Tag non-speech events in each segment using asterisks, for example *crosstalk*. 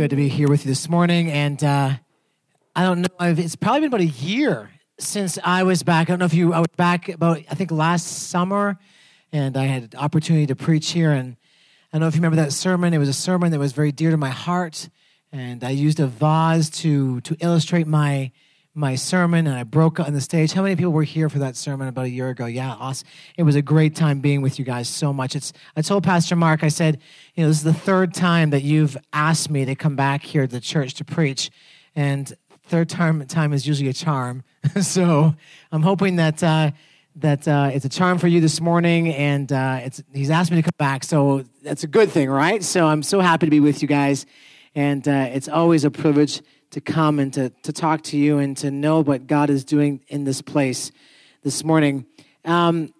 good to be here with you this morning. And uh, I don't know, it's probably been about a year since I was back. I don't know if you, I was back about, I think last summer, and I had an opportunity to preach here. And I don't know if you remember that sermon. It was a sermon that was very dear to my heart. And I used a vase to, to illustrate my, my sermon, and I broke up on the stage. How many people were here for that sermon about a year ago? Yeah, awesome. It was a great time being with you guys so much. It's, I told Pastor Mark, I said, you know, this is the third time that you've asked me to come back here to the church to preach. And third time, time is usually a charm. *laughs* so I'm hoping that, uh, that uh, it's a charm for you this morning, and uh, it's, he's asked me to come back. So that's a good thing, right? So I'm so happy to be with you guys. And uh, it's always a privilege to come and to, to talk to you and to know what God is doing in this place this morning. Um,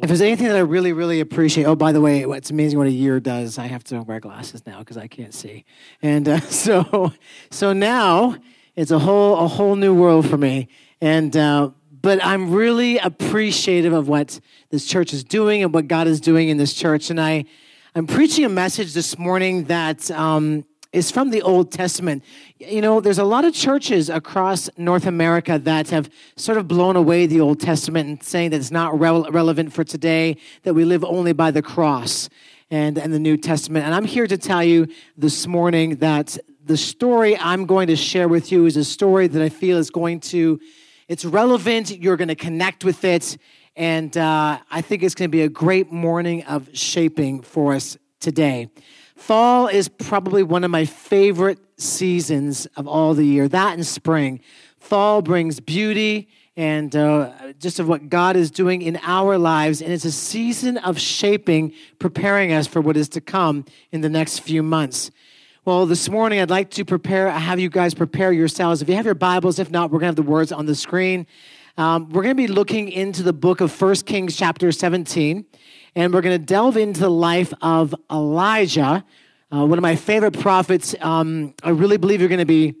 if there's anything that I really, really appreciate, oh, by the way, it's amazing what a year does. I have to wear glasses now because I can't see, and uh, *laughs* so so now it's a whole a whole new world for me. And uh, but I'm really appreciative of what this church is doing and what God is doing in this church. And I I'm preaching a message this morning that um, is from the Old Testament. You know, there's a lot of churches across North America that have sort of blown away the Old Testament and saying that it's not re- relevant for today, that we live only by the cross and, and the New Testament. And I'm here to tell you this morning that the story I'm going to share with you is a story that I feel is going to, it's relevant, you're going to connect with it, and uh, I think it's going to be a great morning of shaping for us today. Fall is probably one of my favorite seasons of all the year, that and spring. Fall brings beauty and uh, just of what God is doing in our lives. And it's a season of shaping, preparing us for what is to come in the next few months. Well, this morning I'd like to prepare, have you guys prepare yourselves. If you have your Bibles, if not, we're going to have the words on the screen. Um, we're going to be looking into the book of First Kings, chapter 17 and we're going to delve into the life of Elijah, uh, one of my favorite prophets. Um, I really believe you're going to be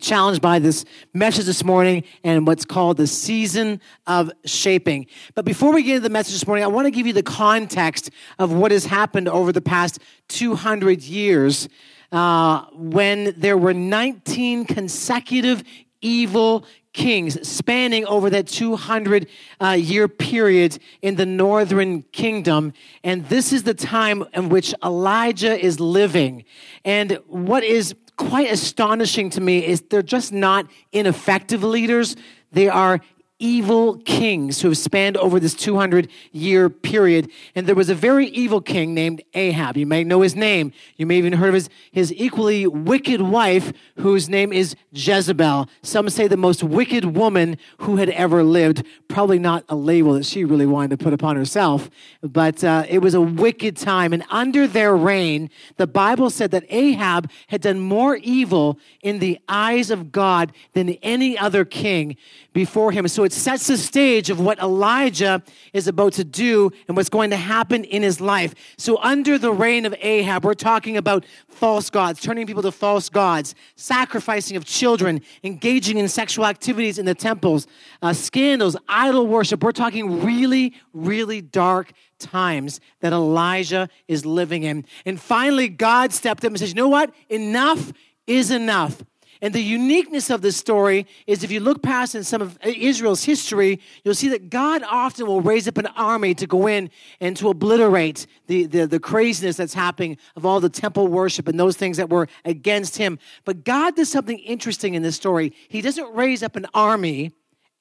challenged by this message this morning and what's called the season of shaping. But before we get into the message this morning, I want to give you the context of what has happened over the past 200 years uh, when there were 19 consecutive evil kings spanning over that 200 uh, year period in the northern kingdom. And this is the time in which Elijah is living. And what is quite astonishing to me is they're just not ineffective leaders. They are evil kings who have spanned over this 200 year period. And there was a very evil king named Ahab. You may know his name. You may even heard of his, his equally wicked wife, whose name is Jezebel. Some say the most wicked woman who had ever lived. Probably not a label that she really wanted to put upon herself, but uh, it was a wicked time. And under their reign, the Bible said that Ahab had done more evil in the eyes of God than any other king before him. So it sets the stage of what Elijah is about to do and what's going to happen in his life. So, under the reign of Ahab, we're talking about false gods, turning people to false gods, sacrificing of children, engaging in sexual activities in the temples, uh, scandals, idol worship. We're talking really, really dark times that Elijah is living in. And finally, God stepped up and says, You know what? Enough is enough. And the uniqueness of this story is if you look past in some of Israel's history, you'll see that God often will raise up an army to go in and to obliterate the, the, the craziness that's happening of all the temple worship and those things that were against him. But God does something interesting in this story. He doesn't raise up an army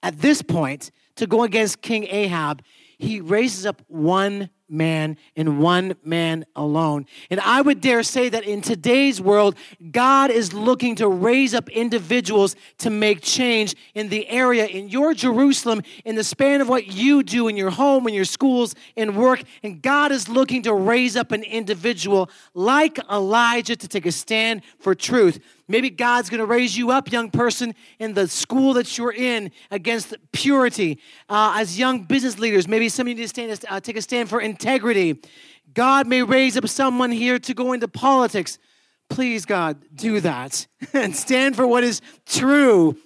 at this point to go against King Ahab. He raises up one man and one man alone. And I would dare say that in today's world, God is looking to raise up individuals to make change in the area, in your Jerusalem, in the span of what you do in your home, in your schools, in work. And God is looking to raise up an individual like Elijah to take a stand for truth. Maybe God's going to raise you up, young person, in the school that you're in against purity. Uh, as young business leaders, maybe some of you need to stand, uh, take a stand for integrity. God may raise up someone here to go into politics. Please, God, do that *laughs* and stand for what is true.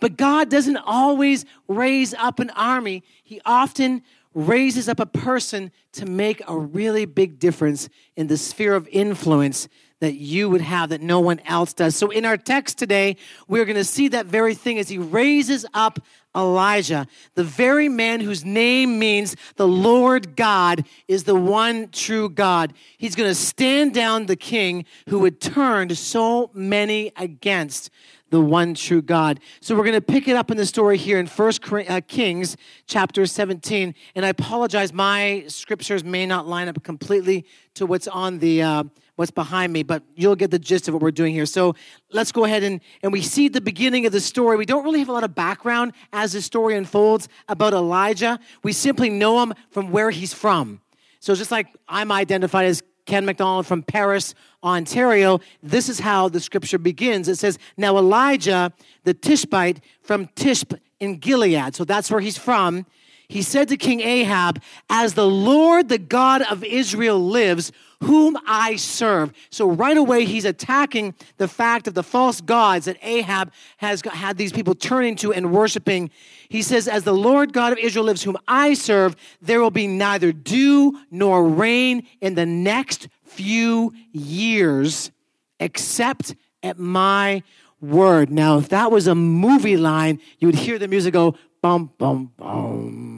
But God doesn't always raise up an army, He often raises up a person to make a really big difference in the sphere of influence that you would have that no one else does. So in our text today, we're going to see that very thing as he raises up Elijah, the very man whose name means the Lord God is the one true God. He's going to stand down the king who had turned so many against the one true God. So we're going to pick it up in the story here in First uh, Kings chapter 17. And I apologize, my scriptures may not line up completely to what's on the uh, what's behind me, but you'll get the gist of what we're doing here. So let's go ahead and, and we see the beginning of the story. We don't really have a lot of background as the story unfolds about Elijah. We simply know him from where he's from. So just like I'm identified as Ken McDonald from Paris, Ontario, this is how the scripture begins. It says, Now Elijah, the Tishbite from Tishbe in Gilead, so that's where he's from, he said to King Ahab, As the Lord, the God of Israel, lives, whom I serve. So right away, he's attacking the fact of the false gods that Ahab has had these people turning to and worshiping. He says, As the Lord God of Israel lives, whom I serve, there will be neither dew nor rain in the next few years, except at my word. Now, if that was a movie line, you would hear the music go bum, bum, bum.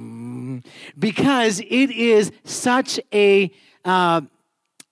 Because it is such a uh,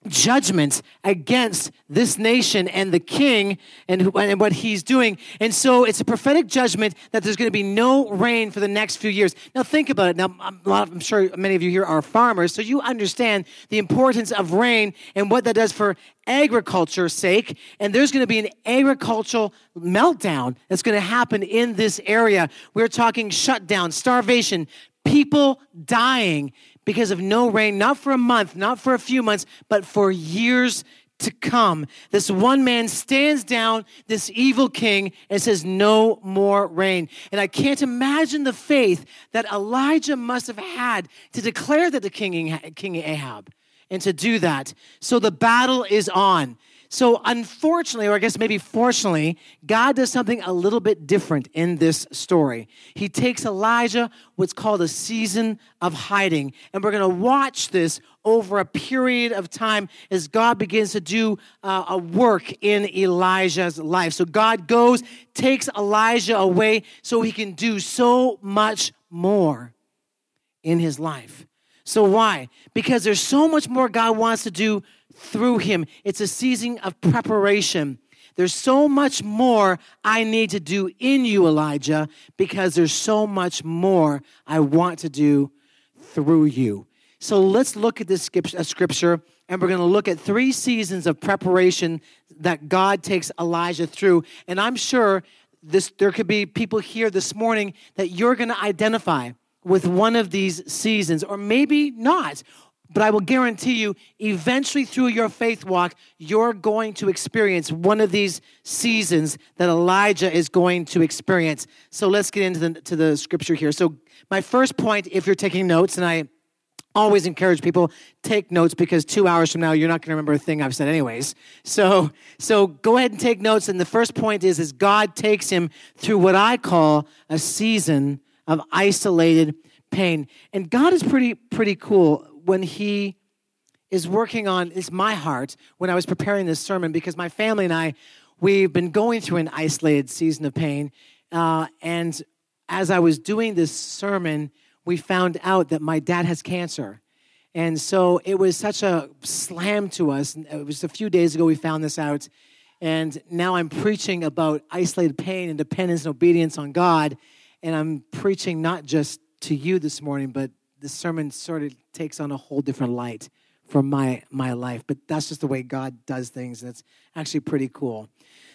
judgment against this nation and the king and, and what he's doing. And so it's a prophetic judgment that there's going to be no rain for the next few years. Now, think about it. Now, I'm, of, I'm sure many of you here are farmers, so you understand the importance of rain and what that does for agriculture's sake. And there's going to be an agricultural meltdown that's going to happen in this area. We're talking shutdown, starvation, people dying because of no rain, not for a month, not for a few months, but for years to come. This one man stands down this evil king and says, No more rain. And I can't imagine the faith that Elijah must have had to declare that to King, King Ahab and to do that. So the battle is on. So, unfortunately, or I guess maybe fortunately, God does something a little bit different in this story. He takes Elijah, what's called a season of hiding, and we're going to watch this over a period of time as God begins to do uh, a work in Elijah's life. So, God goes, takes Elijah away so he can do so much more in his life. So, why? Because there's so much more God wants to do through him. It's a season of preparation. There's so much more I need to do in you, Elijah, because there's so much more I want to do through you. So let's look at this uh, scripture, and we're going to look at three seasons of preparation that God takes Elijah through. And I'm sure this, there could be people here this morning that you're going to identify with one of these seasons, or maybe not. But I will guarantee you, eventually through your faith walk, you're going to experience one of these seasons that Elijah is going to experience. So let's get into the, to the scripture here. So, my first point, if you're taking notes, and I always encourage people take notes because two hours from now you're not going to remember a thing I've said anyways. So so go ahead and take notes. And the first point is is God takes him through what I call a season of isolated pain. And God is pretty pretty cool when he is working on is my heart when I was preparing this sermon because my family and I we've been going through an isolated season of pain, uh, and as I was doing this sermon, we found out that my dad has cancer. And so it was such a slam to us. It was a few days ago we found this out. And now I'm preaching about isolated pain and dependence and obedience on God. And I'm preaching not just to you this morning, but the sermon sort of takes on a whole different light for my my life. But that's just the way God does things, it's actually pretty cool.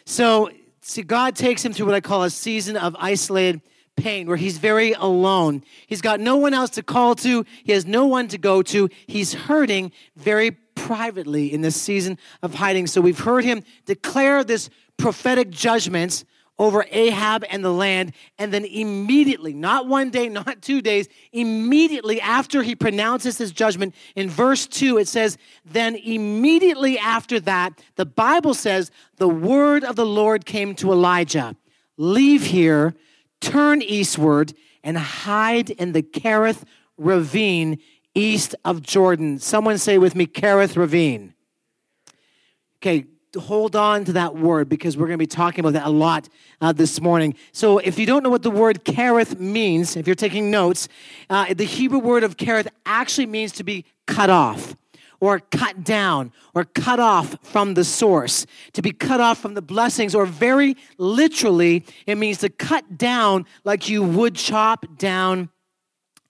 So, see, God takes him through what I call a season of isolated pain, where he's very alone. He's got no one else to call to. He has no one to go to. He's hurting very privately in this season of hiding. So we've heard him declare this prophetic judgment over Ahab and the land. And then immediately, not one day, *laughs* not two days, immediately after he pronounces his judgment, in verse 2, it says, Then immediately after that, the Bible says, the word of the Lord came to Elijah Leave here, turn eastward, and hide in the Kerith ravine east of Jordan. Someone say with me, Kerith ravine. Okay, hold on to that word because we're going to be talking about that a lot uh, this morning. So, if you don't know what the word kerith means, if you're taking notes, uh, the Hebrew word of kerith actually means to be cut off or cut down or cut off from the source, to be cut off from the blessings, or very literally, it means to cut down like you would chop down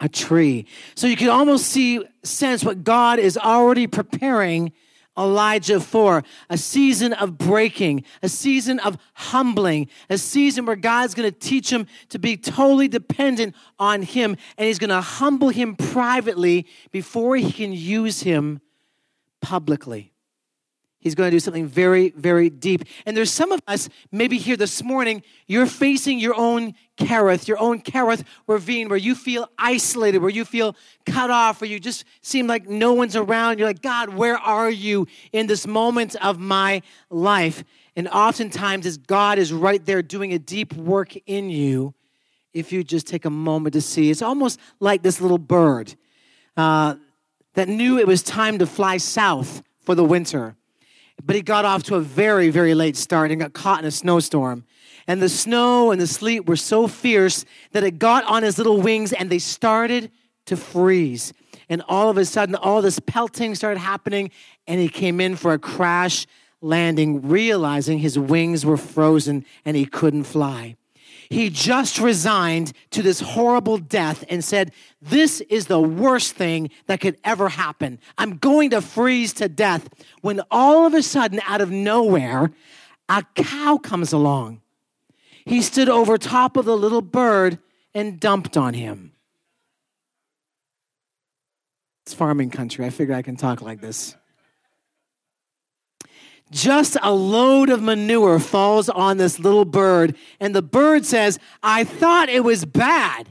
a tree. So you can almost see, sense what God is already preparing Elijah for a season of breaking, a season of humbling, a season where God's going to teach him to be totally dependent on him, and he's going to humble him privately before he can use him publicly. He's going to do something very, very deep. And there's some of us, maybe here this morning, you're facing your own Kerith, your own Kerith ravine, where you feel isolated, where you feel cut off, where you just seem like no one's around. You're like, God, where are you in this moment of my life? And oftentimes, as God is right there doing a deep work in you, if you just take a moment to see, it's almost like this little bird uh, that knew it was time to fly south for the winter but he got off to a very, very late start and got caught in a snowstorm. And the snow and the sleet were so fierce that it got on his little wings and they started to freeze. And all of a sudden, all this pelting started happening, and he came in for a crash landing, realizing his wings were frozen and he couldn't fly. He just resigned to this horrible death and said, This is the worst thing that could ever happen. I'm going to freeze to death. When all of a sudden, out of nowhere, a cow comes along. He stood over top of the little bird and dumped on him. It's farming country. I figure I can talk like this just a load of manure falls on this little bird, and the bird says, I thought it was bad.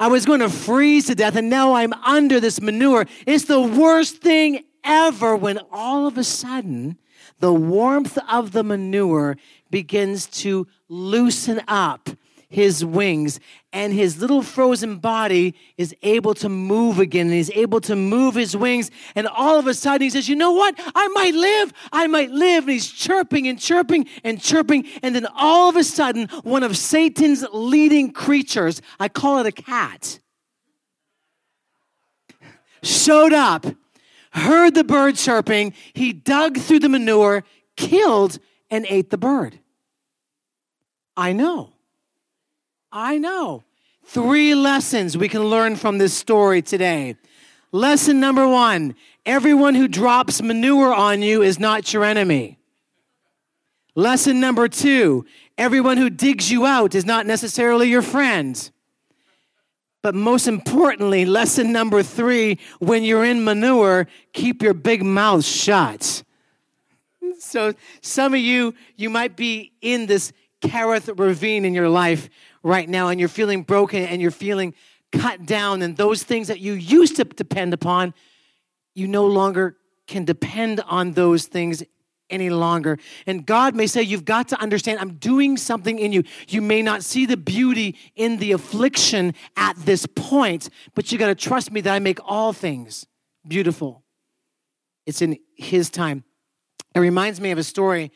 I was going to freeze to death, and now I'm under this manure. It's the worst thing ever when all of a sudden the warmth of the manure begins to loosen up his wings and his little frozen body is able to move again and he's able to move his wings and all of a sudden he says you know what? I might live. I might live. And he's chirping and chirping and chirping and then all of a sudden one of satan's leading creatures i call it a cat showed up heard the bird chirping he dug through the manure killed and ate the bird. I know I know. Three lessons we can learn from this story today. Lesson number one everyone who drops manure on you is not your enemy. Lesson number two everyone who digs you out is not necessarily your friend. But most importantly, lesson number three when you're in manure, keep your big mouth shut. *laughs* So, some of you, you might be in this Kerith ravine in your life right now and you're feeling broken and you're feeling cut down, and those things that you used to depend upon, you no longer can depend on those things any longer. And God may say, You've got to understand, I'm doing something in you. You may not see the beauty in the affliction at this point, but you got to trust me that I make all things beautiful. It's in His time. It reminds me of a story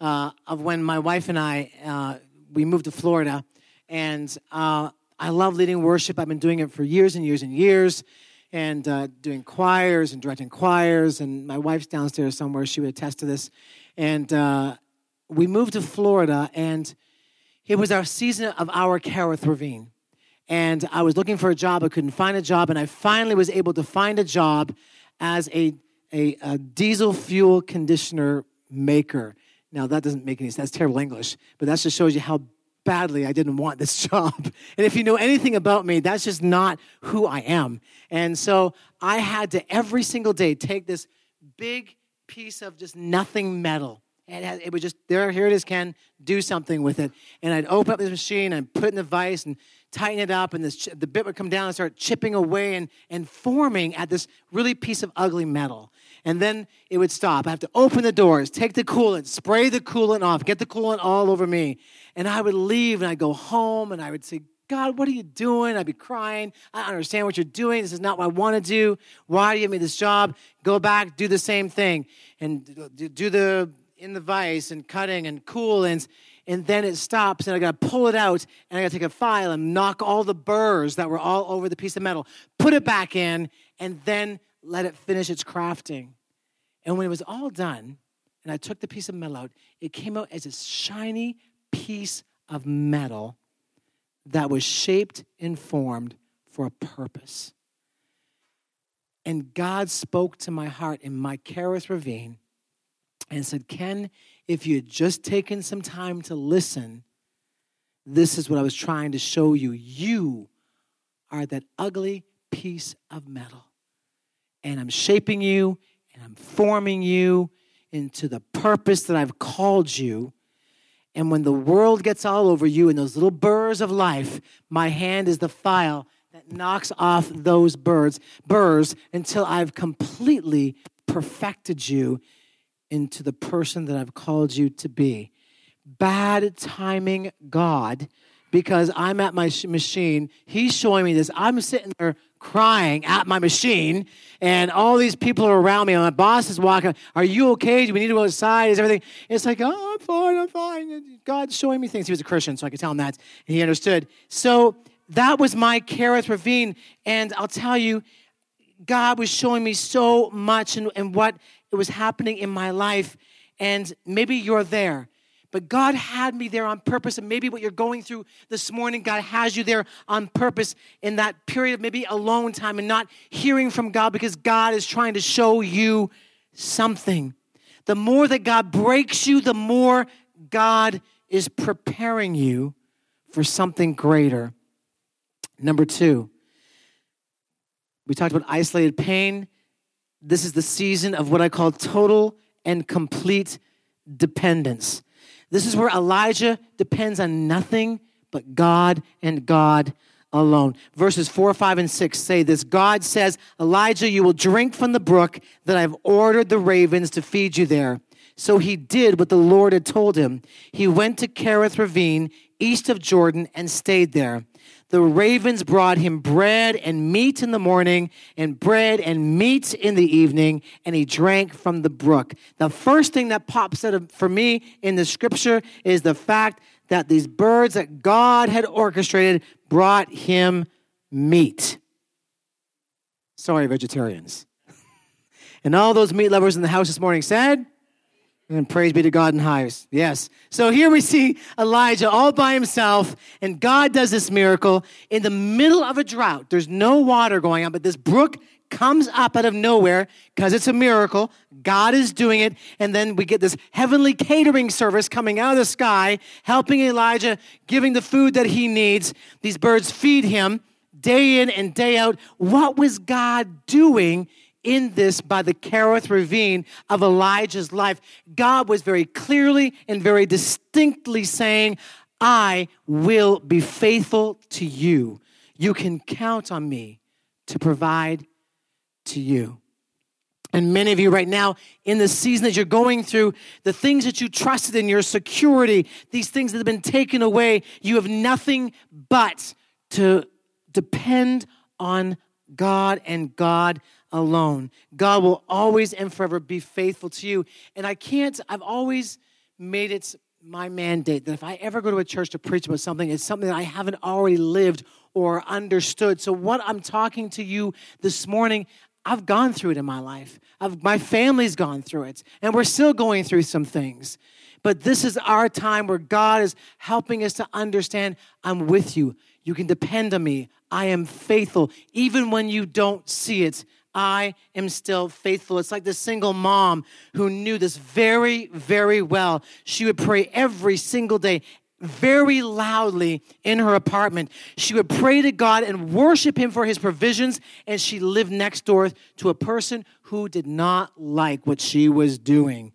uh, of when my wife and I uh, we moved to Florida, and uh, I love leading worship. I've been doing it for years and years and years, and uh, doing choirs and directing choirs. And my wife's downstairs somewhere; she would attest to this. And uh, we moved to Florida, and it was our season of our Kerith Ravine. And I was looking for a job. I couldn't find a job, and I finally was able to find a job as a, a, a diesel fuel conditioner maker. Now, that doesn't make any sense. That's terrible English, but that just shows you how badly I didn't want this *laughs* job. And if you know anything about me, that's just not who I am. And so I had to every single day take this big piece of just nothing metal. And it was just there, here it is, Ken, do something with it. And I'd open up this machine and put in the vise and tighten it up, and this, the bit would come down and start chipping away and, and forming at this really piece of ugly metal and then it would stop. I have to open the doors, take the coolant, spray the coolant off, get the coolant all over me. And I would leave and I'd go home and I would say, God, what are you doing? I'd be crying. I don't understand what you're doing. This is not what I want to do. Why do you give me this job? Go back, do the same thing, and do the in the vise and cutting and cool and then it stops and I got to pull it out and I got to take a file and knock all the burrs that were all over the piece of metal, put it back in and then let it finish its crafting. And when it was all done and I took the piece of metal out, it came out as a shiny piece of metal that was shaped and formed for a purpose. And God spoke to my heart in my Kerith Ravine and said, Ken, if you had just taken some time to listen, this is what I was trying to show you. You are that ugly piece of metal. And I'm shaping you and I'm forming you into the purpose that I've called you. And when the world gets all over you in those little burrs of life, my hand is the file that knocks off those birds, burrs until I've completely perfected you into the person that I've called you to be. Bad timing, God, because I'm at my machine. He's showing me this. I'm sitting there crying at my machine, and all these people are around me. And my boss is walking. Are you okay? Do we need to go outside? Is everything? It's like, oh, I'm fine. I'm fine. God's showing me things. He was a Christian, so I could tell him that. And he understood. So that was my Kerith Ravine. And I'll tell you, God was showing me so much and, and what it was happening in my life. And maybe you're there. But God had me there on purpose. And maybe what you're going through this morning, God has you there on purpose in that period of maybe alone time and not hearing from God because God is trying to show you something. The more that God breaks you, the more God is preparing you for something greater. Number two, we talked about isolated pain. This is the season of what I call total and complete dependence. This is where Elijah depends on nothing but God and God alone. Verses 4, 5, and 6 say this God says, Elijah, you will drink from the brook that I've ordered the ravens to feed you there. So he did what the Lord had told him. He went to Kerith Ravine, east of Jordan, and stayed there the ravens brought him bread and meat in the morning, and bread and meat in the evening, and he drank from the brook. The first thing that pops out for me in the scripture is the fact that these birds that God had orchestrated brought him meat. Sorry, vegetarians. *laughs* and all those meat lovers in the house this morning said, and praise be to God in highest. Yes. So here we see Elijah all by himself, and God does this miracle in the middle of a drought. There's no water going on, but this brook comes up out of nowhere because it's a miracle. God is doing it. And then we get this heavenly catering service coming out of the sky, helping Elijah, giving the food that he needs. These birds feed him day in and day out. What was God doing in this by the Kerith ravine of Elijah's life, God was very clearly and very distinctly saying, I will be faithful to you. You can count on me to provide to you. And many of you right now, in the season that you're going through, the things that you trusted in, your security, these things that have been taken away, you have nothing but to depend on God and God alone. God will always and forever be faithful to you. And I can't, I've always made it my mandate that if I ever go to a church to preach about something, it's something that I haven't already lived or understood. So, what I'm talking to you this morning, I've gone through it in my life. I've, my family's gone through it, and we're still going through some things. But this is our time where God is helping us to understand I'm with you. You can depend on me. I am faithful. Even when you don't see it, I am still faithful. It's like the single mom who knew this very, very well. She would pray every single day, very loudly in her apartment. She would pray to God and worship Him for His provisions, and she lived next door to a person who did not like what she was doing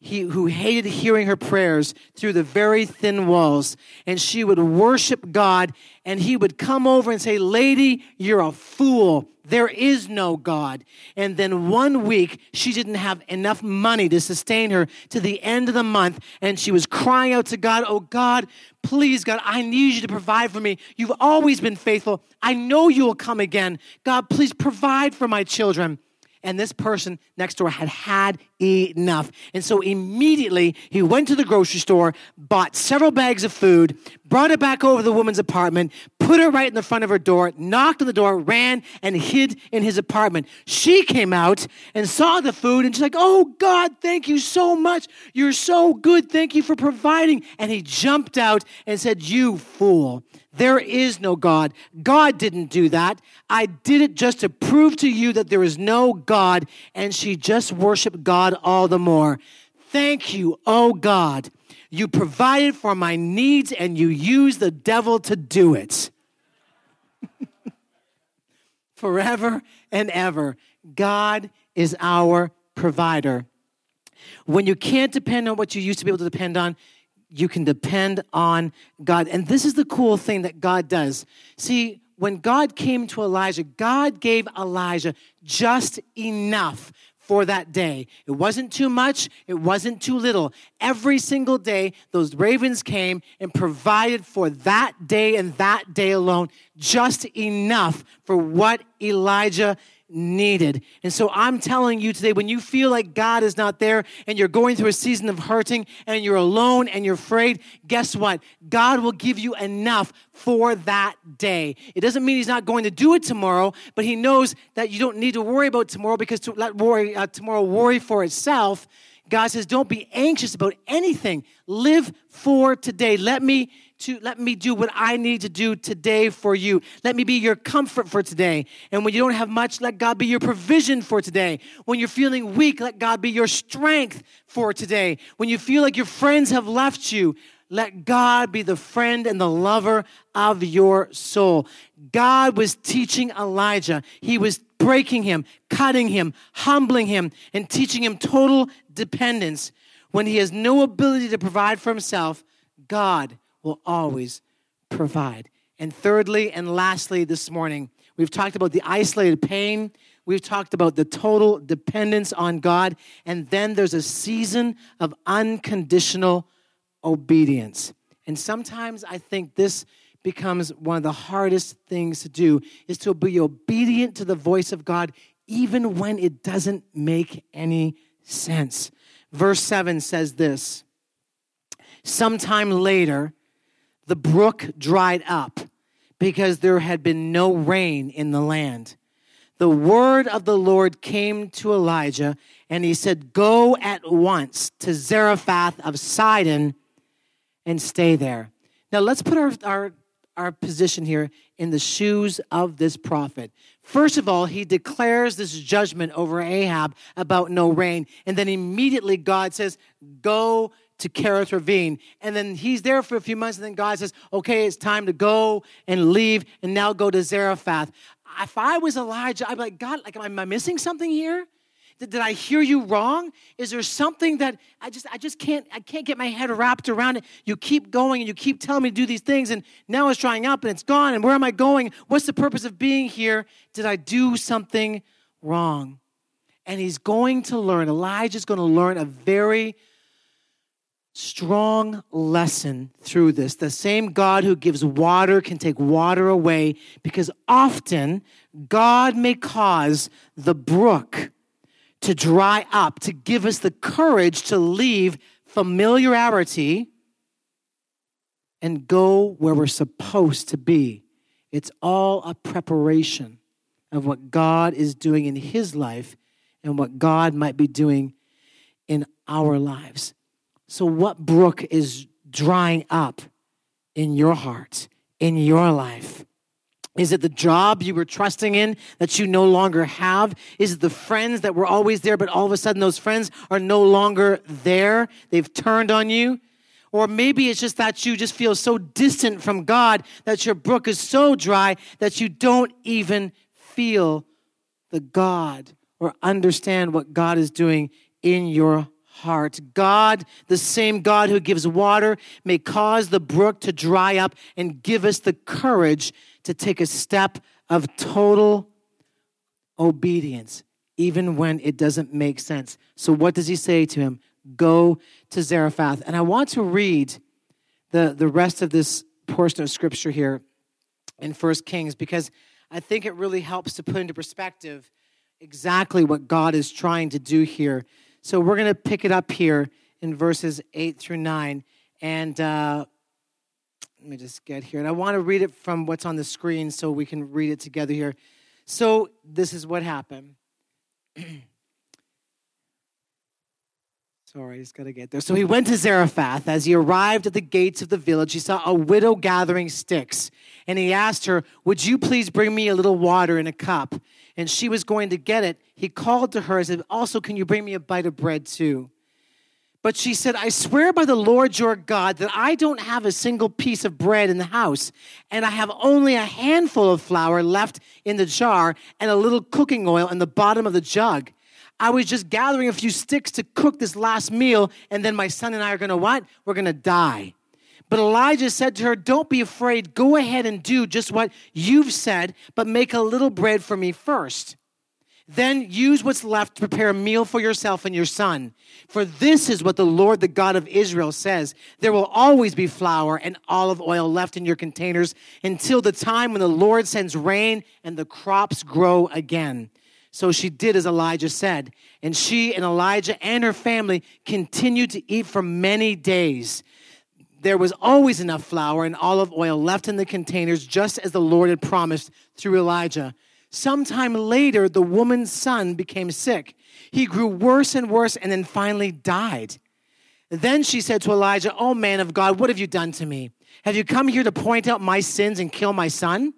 he, who hated hearing her prayers through the very thin walls. And she would worship God, and he would come over and say, Lady, you're a fool. There is no God. And then one week, she didn't have enough money to sustain her to the end of the month. And she was crying out to God, Oh God, please, God, I need you to provide for me. You've always been faithful. I know you will come again. God, please provide for my children. And this person next door had had enough. And so immediately he went to the grocery store, bought several bags of food, brought it back over to the woman's apartment, put her right in the front of her door, knocked on the door, ran and hid in his apartment. She came out and saw the food and she's like, Oh God, thank you so much. You're so good. Thank you for providing. And he jumped out and said, You fool. There is no God. God didn't do that. I did it just to prove to you that there is no God. And she just worshiped God all the more. Thank you, oh God. You provided for my needs and you used the devil to do it. *laughs* Forever and ever, God is our provider. When you can't depend on what you used to be able to depend on, you can depend on God. And this is the cool thing that God does. See, when God came to Elijah, God gave Elijah just enough for that day. It wasn't too much, it wasn't too little. Every single day, those ravens came and provided for that day and that day alone just enough for what Elijah needed. And so I'm telling you today, when you feel like God is not there and you're going through a season of hurting and you're alone and you're afraid, guess what? God will give you enough for that day. It doesn't mean He's not going to do it tomorrow, but He knows that you don't need to worry about tomorrow because to let worry, uh, tomorrow worry for itself. God says, don't be anxious about anything. Live for today. Let me to let me do what I need to do today for you. Let me be your comfort for today. And when you don't have much, let God be your provision for today. When you're feeling weak, let God be your strength for today. When you feel like your friends have left you, let God be the friend and the lover of your soul. God was teaching Elijah. He was breaking him, cutting him, humbling him, and teaching him total dependence. When he has no ability to provide for himself, God will always provide. And thirdly and lastly, this morning, we've talked about the isolated pain. We've talked about the total dependence on God. And then there's a season of unconditional obedience. And sometimes I think this becomes one of the hardest things to do is to be obedient to the voice of God even when it doesn't make any sense. Verse 7 says this Sometime later, the brook dried up because there had been no rain in the land. The word of the Lord came to Elijah, and he said, Go at once to Zarephath of Sidon and stay there. Now, let's put our, our, our position here in the shoes of this prophet. First of all, he declares this judgment over Ahab about no rain. And then immediately God says, Go to Kerith Ravine. And then he's there for a few months, and then God says, okay, it's time to go and leave and now go to Zarephath. If I was Elijah, I'd be like, God, like, am I missing something here? Did, did I hear you wrong? Is there something that I just I just can't I can't get my head wrapped around it? You keep going and you keep telling me to do these things, and now it's drying up and it's gone. And where am I going? What's the purpose of being here? Did I do something wrong? And he's going to learn. Elijah's going to learn a very strong lesson through this. The same God who gives water can take water away because often God may cause the brook to dry up to give us the courage to leave familiarity and go where we're supposed to be. It's all a preparation of what God is doing in His life and what God might be doing in our lives. So, what brook is drying up in your heart, in your life? Is it the job you were trusting in that you no longer have? Is it the friends that were always there, but all of a sudden those friends are no longer there? They've turned on you? Or maybe it's just that you just feel so distant from God that your brook is so dry that you don't even feel the God or understand what God is doing in your heart. God, the same God who gives water, may cause the brook to dry up and give us the courage to take a step of total obedience, even when it doesn't make sense. So, what does he say to him? Go to Zarephath. And I want to read the, the rest of this portion of scripture here in First Kings because I think it really helps to put into perspective exactly what God is trying to do here. So we're going to pick it up here in verses 8 through 9. And uh, let me just get here. And I want to read it from what's on the screen so we can read it together here. So this is what happened. *clears throat* Sorry, just got to get there. So he went to Zarephath. As he arrived at the gates of the village, he saw a widow gathering sticks. And he asked her, Would you please bring me a little water in a cup? And she was going to get it. He called to her and said, Also, can you bring me a bite of bread too? But she said, I swear by the Lord your God that I don't have a single piece of bread in the house, and I have only a handful of flour left in the jar and a little cooking oil in the bottom of the jug. I was just gathering a few sticks to cook this last meal, and then my son and I are gonna what? We're gonna die. But Elijah said to her, Don't be afraid. Go ahead and do just what you've said, but make a little bread for me first. Then use what's left to prepare a meal for yourself and your son. For this is what the Lord, the God of Israel, says There will always be flour and olive oil left in your containers until the time when the Lord sends rain and the crops grow again. So she did as Elijah said. And she and Elijah and her family continued to eat for many days. There was always enough flour and olive oil left in the containers, just as the Lord had promised through Elijah. Sometime later, the woman's son became sick. He grew worse and worse and then finally died. Then she said to Elijah, Oh man of God, what have you done to me? Have you come here to point out my sins and kill my son?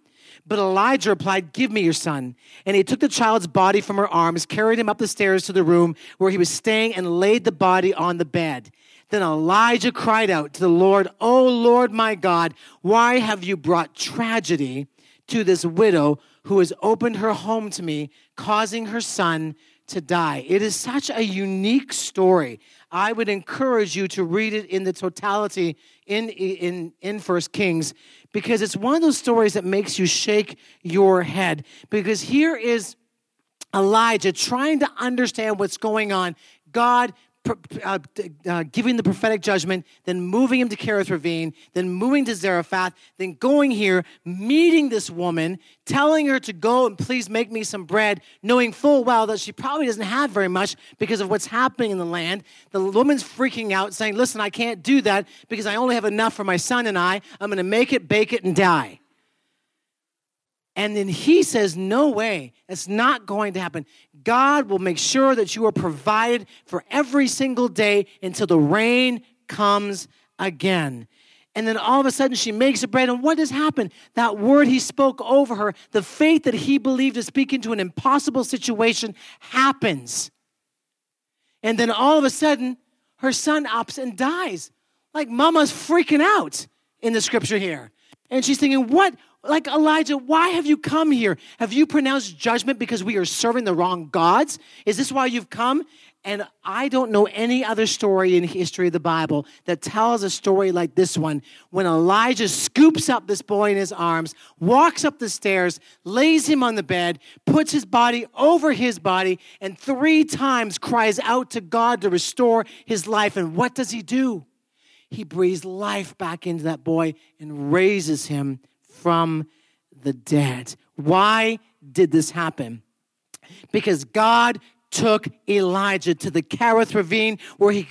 But Elijah replied, Give me your son. And he took the child's body from her arms, carried him up the stairs to the room where he was staying, and laid the body on the bed. Then Elijah cried out to the Lord, O Lord my God, why have you brought tragedy to this widow who has opened her home to me, causing her son to die? It is such a unique story. I would encourage you to read it in the totality in, in, in First Kings because it's one of those stories that makes you shake your head. Because here is Elijah trying to understand what's going on. God uh, uh, giving the prophetic judgment, then moving him to Kerith Ravine, then moving to Zarephath, then going here, meeting this woman, telling her to go and please make me some bread, knowing full well that she probably doesn't have very much because of what's happening in the land. The woman's freaking out, saying, Listen, I can't do that because I only have enough for my son and I. I'm going to make it, bake it, and die. And then he says, No way, it's not going to happen. God will make sure that you are provided for every single day until the rain comes again. And then all of a sudden she makes the bread. And what has happened? That word he spoke over her, the faith that he believed to speak into an impossible situation happens. And then all of a sudden, her son ups and dies. Like mama's freaking out in the scripture here. And she's thinking, what, like Elijah, why have you come here? Have you pronounced judgment because we are serving the wrong gods? Is this why you've come? And I don't know any other story in history of the Bible that tells a story like this one when Elijah scoops up this boy in his arms, walks up the stairs, lays him on the bed, puts his body over his body, and three times cries out to God to restore his life. And what does he do? He breathes life back into that boy and raises him from the dead. Why did this happen? Because God took Elijah to the Kerith ravine where he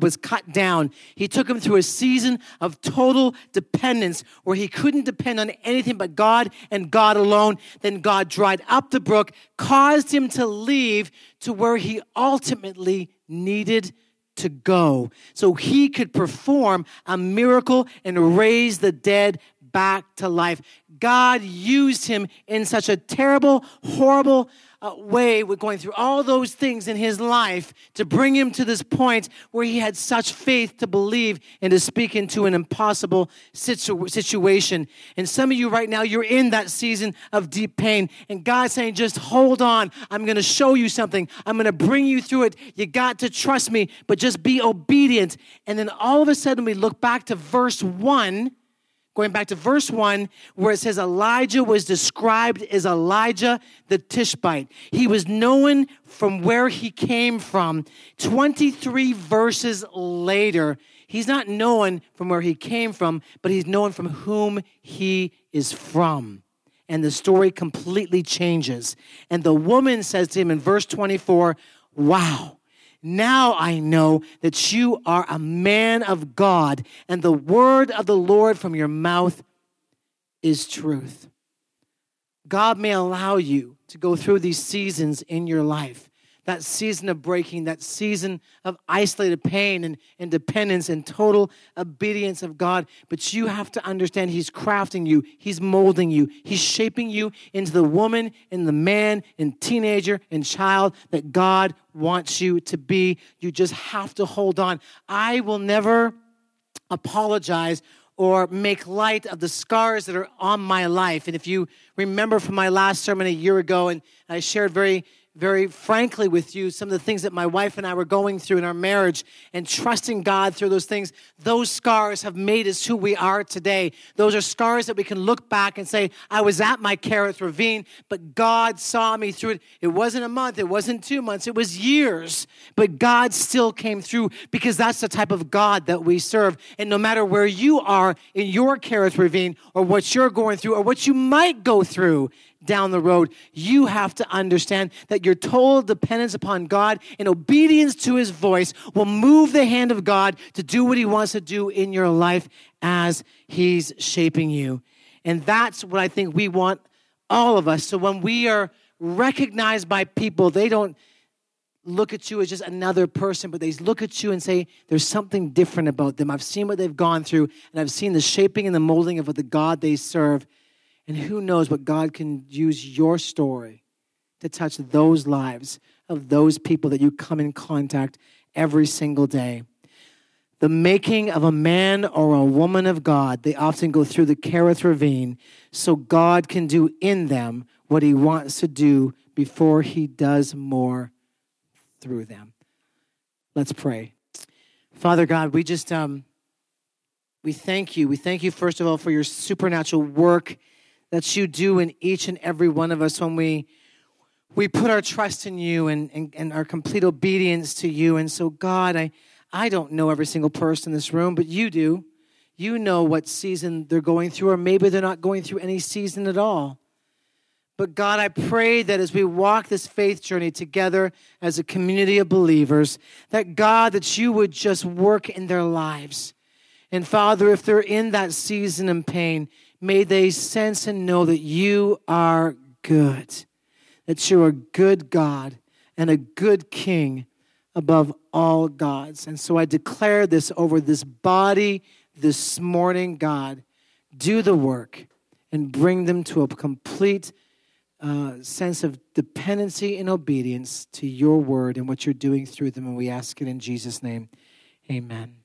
was cut down. He took him through a season of total dependence where he couldn't depend on anything but God and God alone. Then God dried up the brook, caused him to leave to where he ultimately needed to go so he could perform a miracle and raise the dead back to life. God used him in such a terrible, horrible uh, way with going through all those things in his life to bring him to this point where he had such faith to believe and to speak into an impossible situ- situation. And some of you right now, you're in that season of deep pain. And God's saying, just hold on. I'm going to show you something. I'm going to bring you through it. You got to trust me, but just be obedient. And then all of a sudden, we look back to verse one Going back to verse 1, where it says Elijah was described as Elijah the Tishbite. He was known from where he came from. 23 verses later, he's not known from where he came from, but he's known from whom he is from. And the story completely changes. And the woman says to him in verse 24, Wow, now I know that you are a man of God, and the word of the Lord from your mouth is truth. God may allow you to go through these seasons in your life that season of breaking, that season of isolated pain and, and dependence and total obedience of God. But you have to understand He's crafting you, He's molding you, He's shaping you into the woman and the man and teenager and child that God wants you to be. You just have to hold on. I will never apologize or make light of the scars that are on my life. And if you remember from my last sermon a year ago, and I shared very very frankly with you some of the things that my wife and I were going through in our marriage and trusting God through those things. Those scars have made us who we are today. Those are scars that we can look back and say, I was at my Kerith ravine, but God saw me through it. It wasn't a month, it wasn't two months, it was years, but God still came through because that's the type of God that we serve. And no matter where you are in your Kerith ravine or what you're going through or what you might go through, down the road, you have to understand that your total dependence upon God and obedience to his voice will move the hand of God to do what he wants to do in your life as he's shaping you. And that's what I think we want all of us. So when we are recognized by people, they don't look at you as just another person, but they look at you and say, There's something different about them. I've seen what they've gone through, and I've seen the shaping and the molding of what the God they serve. And who knows what God can use your story to touch those lives of those people that you come in contact every single day. The making of a man or a woman of God, they often go through the Kerith ravine so God can do in them what he wants to do before he does more through them. Let's pray. Father God, we just um we thank you. We thank you first of all for your supernatural work that you do in each and every one of us when we we put our trust in you and, and, and our complete obedience to you. And so, God, I, I don't know every single person in this room, but you do. You know what season they're going through, or maybe they're not going through any season at all. But God, I pray that as we walk this faith journey together as a community of believers, that God, that you would just work in their lives. And Father, if they're in that season of pain, may they sense and know that you are good, that you're a good God and a good King above all gods. And so I declare this over this body this morning, God. Do the work and bring them to a complete uh, sense of dependency and obedience to your word and what you're doing through them. And we ask it in Jesus' name. Amen.